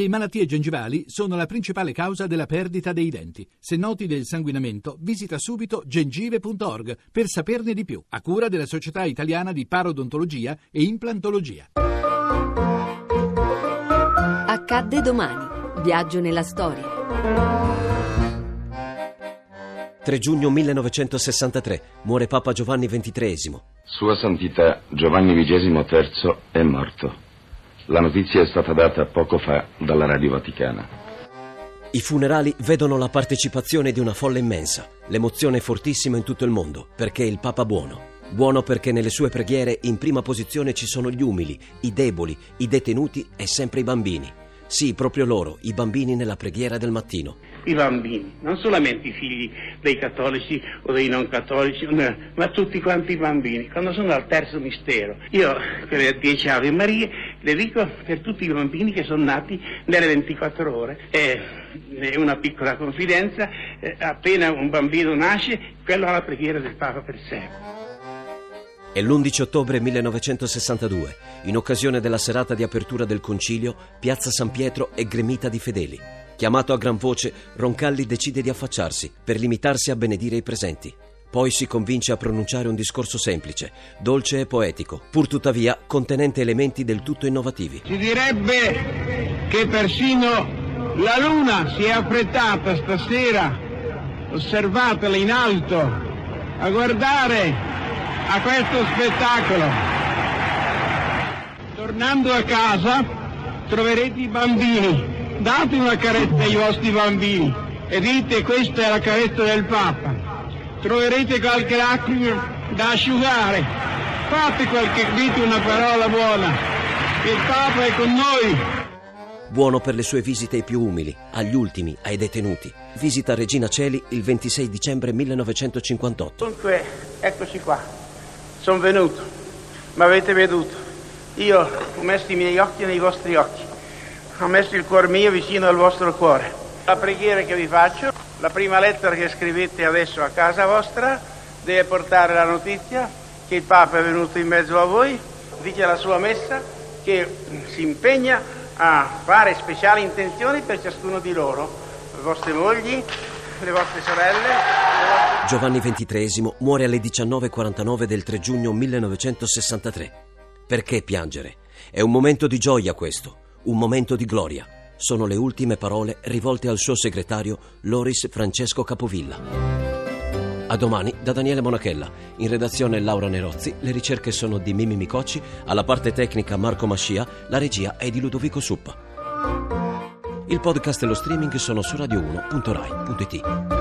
Le malattie gengivali sono la principale causa della perdita dei denti. Se noti del sanguinamento, visita subito gengive.org per saperne di più, a cura della Società Italiana di Parodontologia e Implantologia. Accadde domani. Viaggio nella storia. 3 giugno 1963 muore Papa Giovanni XXIII. Sua Santità Giovanni XXIII è morto. La notizia è stata data poco fa dalla Radio Vaticana. I funerali vedono la partecipazione di una folla immensa. L'emozione è fortissima in tutto il mondo, perché è il Papa buono. Buono perché nelle sue preghiere in prima posizione ci sono gli umili, i deboli, i detenuti e sempre i bambini. Sì, proprio loro, i bambini nella preghiera del mattino i bambini, non solamente i figli dei cattolici o dei non cattolici, ma tutti quanti i bambini. Quando sono al terzo mistero, io per le dieci Ave Marie le dico per tutti i bambini che sono nati nelle 24 ore. È una piccola confidenza, eh, appena un bambino nasce, quello ha la preghiera del Papa per sé. È l'11 ottobre 1962, in occasione della serata di apertura del concilio, Piazza San Pietro è gremita di fedeli. Chiamato a gran voce, Roncalli decide di affacciarsi per limitarsi a benedire i presenti. Poi si convince a pronunciare un discorso semplice, dolce e poetico, pur tuttavia contenente elementi del tutto innovativi. Si direbbe che persino la luna si è affrettata stasera, osservatela in alto, a guardare a questo spettacolo. Tornando a casa troverete i bambini date una carezza ai vostri bambini e dite questa è la carezza del Papa. Troverete qualche lacrima da asciugare. Fate qualche, dite una parola buona. Il Papa è con noi. Buono per le sue visite ai più umili, agli ultimi, ai detenuti. Visita Regina Celi il 26 dicembre 1958. Dunque, eccoci qua. Sono venuto. Mi avete veduto. Io ho messo i miei occhi nei vostri occhi ho messo il cuore mio vicino al vostro cuore. La preghiera che vi faccio, la prima lettera che scrivete adesso a casa vostra, deve portare la notizia che il Papa è venuto in mezzo a voi, dice la sua messa che si impegna a fare speciali intenzioni per ciascuno di loro, le vostre mogli, le vostre sorelle. Giovanni XXIII muore alle 19.49 del 3 giugno 1963. Perché piangere? È un momento di gioia questo un momento di gloria. Sono le ultime parole rivolte al suo segretario Loris Francesco Capovilla. A domani da Daniele Monachella. In redazione Laura Nerozzi, le ricerche sono di Mimi Micocci, alla parte tecnica Marco Mascia, la regia è di Ludovico Suppa. Il podcast e lo streaming sono su radio1.rai.it.